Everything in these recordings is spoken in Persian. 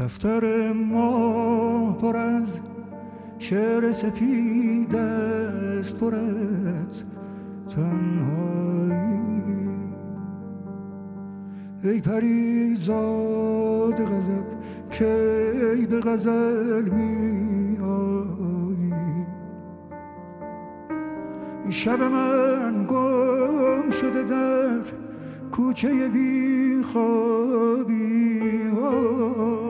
دفتر ما پر از شعر سپید است پر از تنهایی. ای پریزاد غزل که ای به غزل می آیی شب من گم شده در کوچه بی خوابی خواب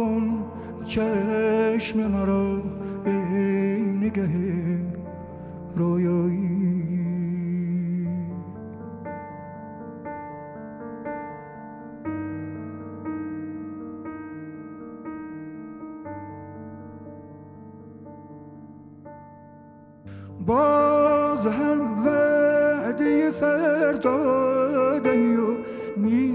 کن چشم مرا ای نگه رویایی. باز هم وعده فردا و می‌دانم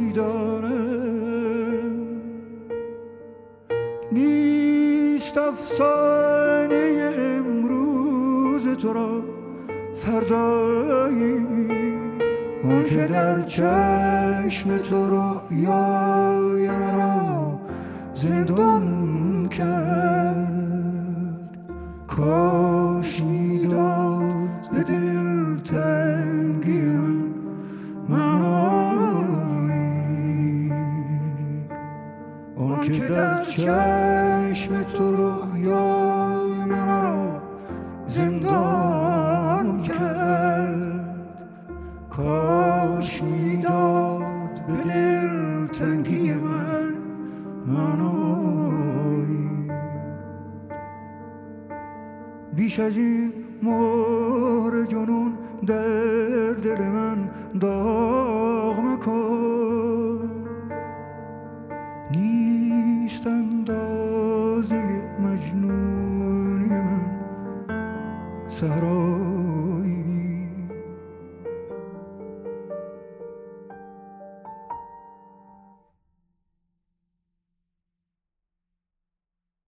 نیست افسانه امروز تو را فردایی. اون که در چشم تو رویای مرا زندان کرد کاش می‌داد اون که در چشم تو رویای مرا زندان کرد کاش می‌داد به دل تنگی من منایی بیش از این مهر جنون در دل من داغ سهراب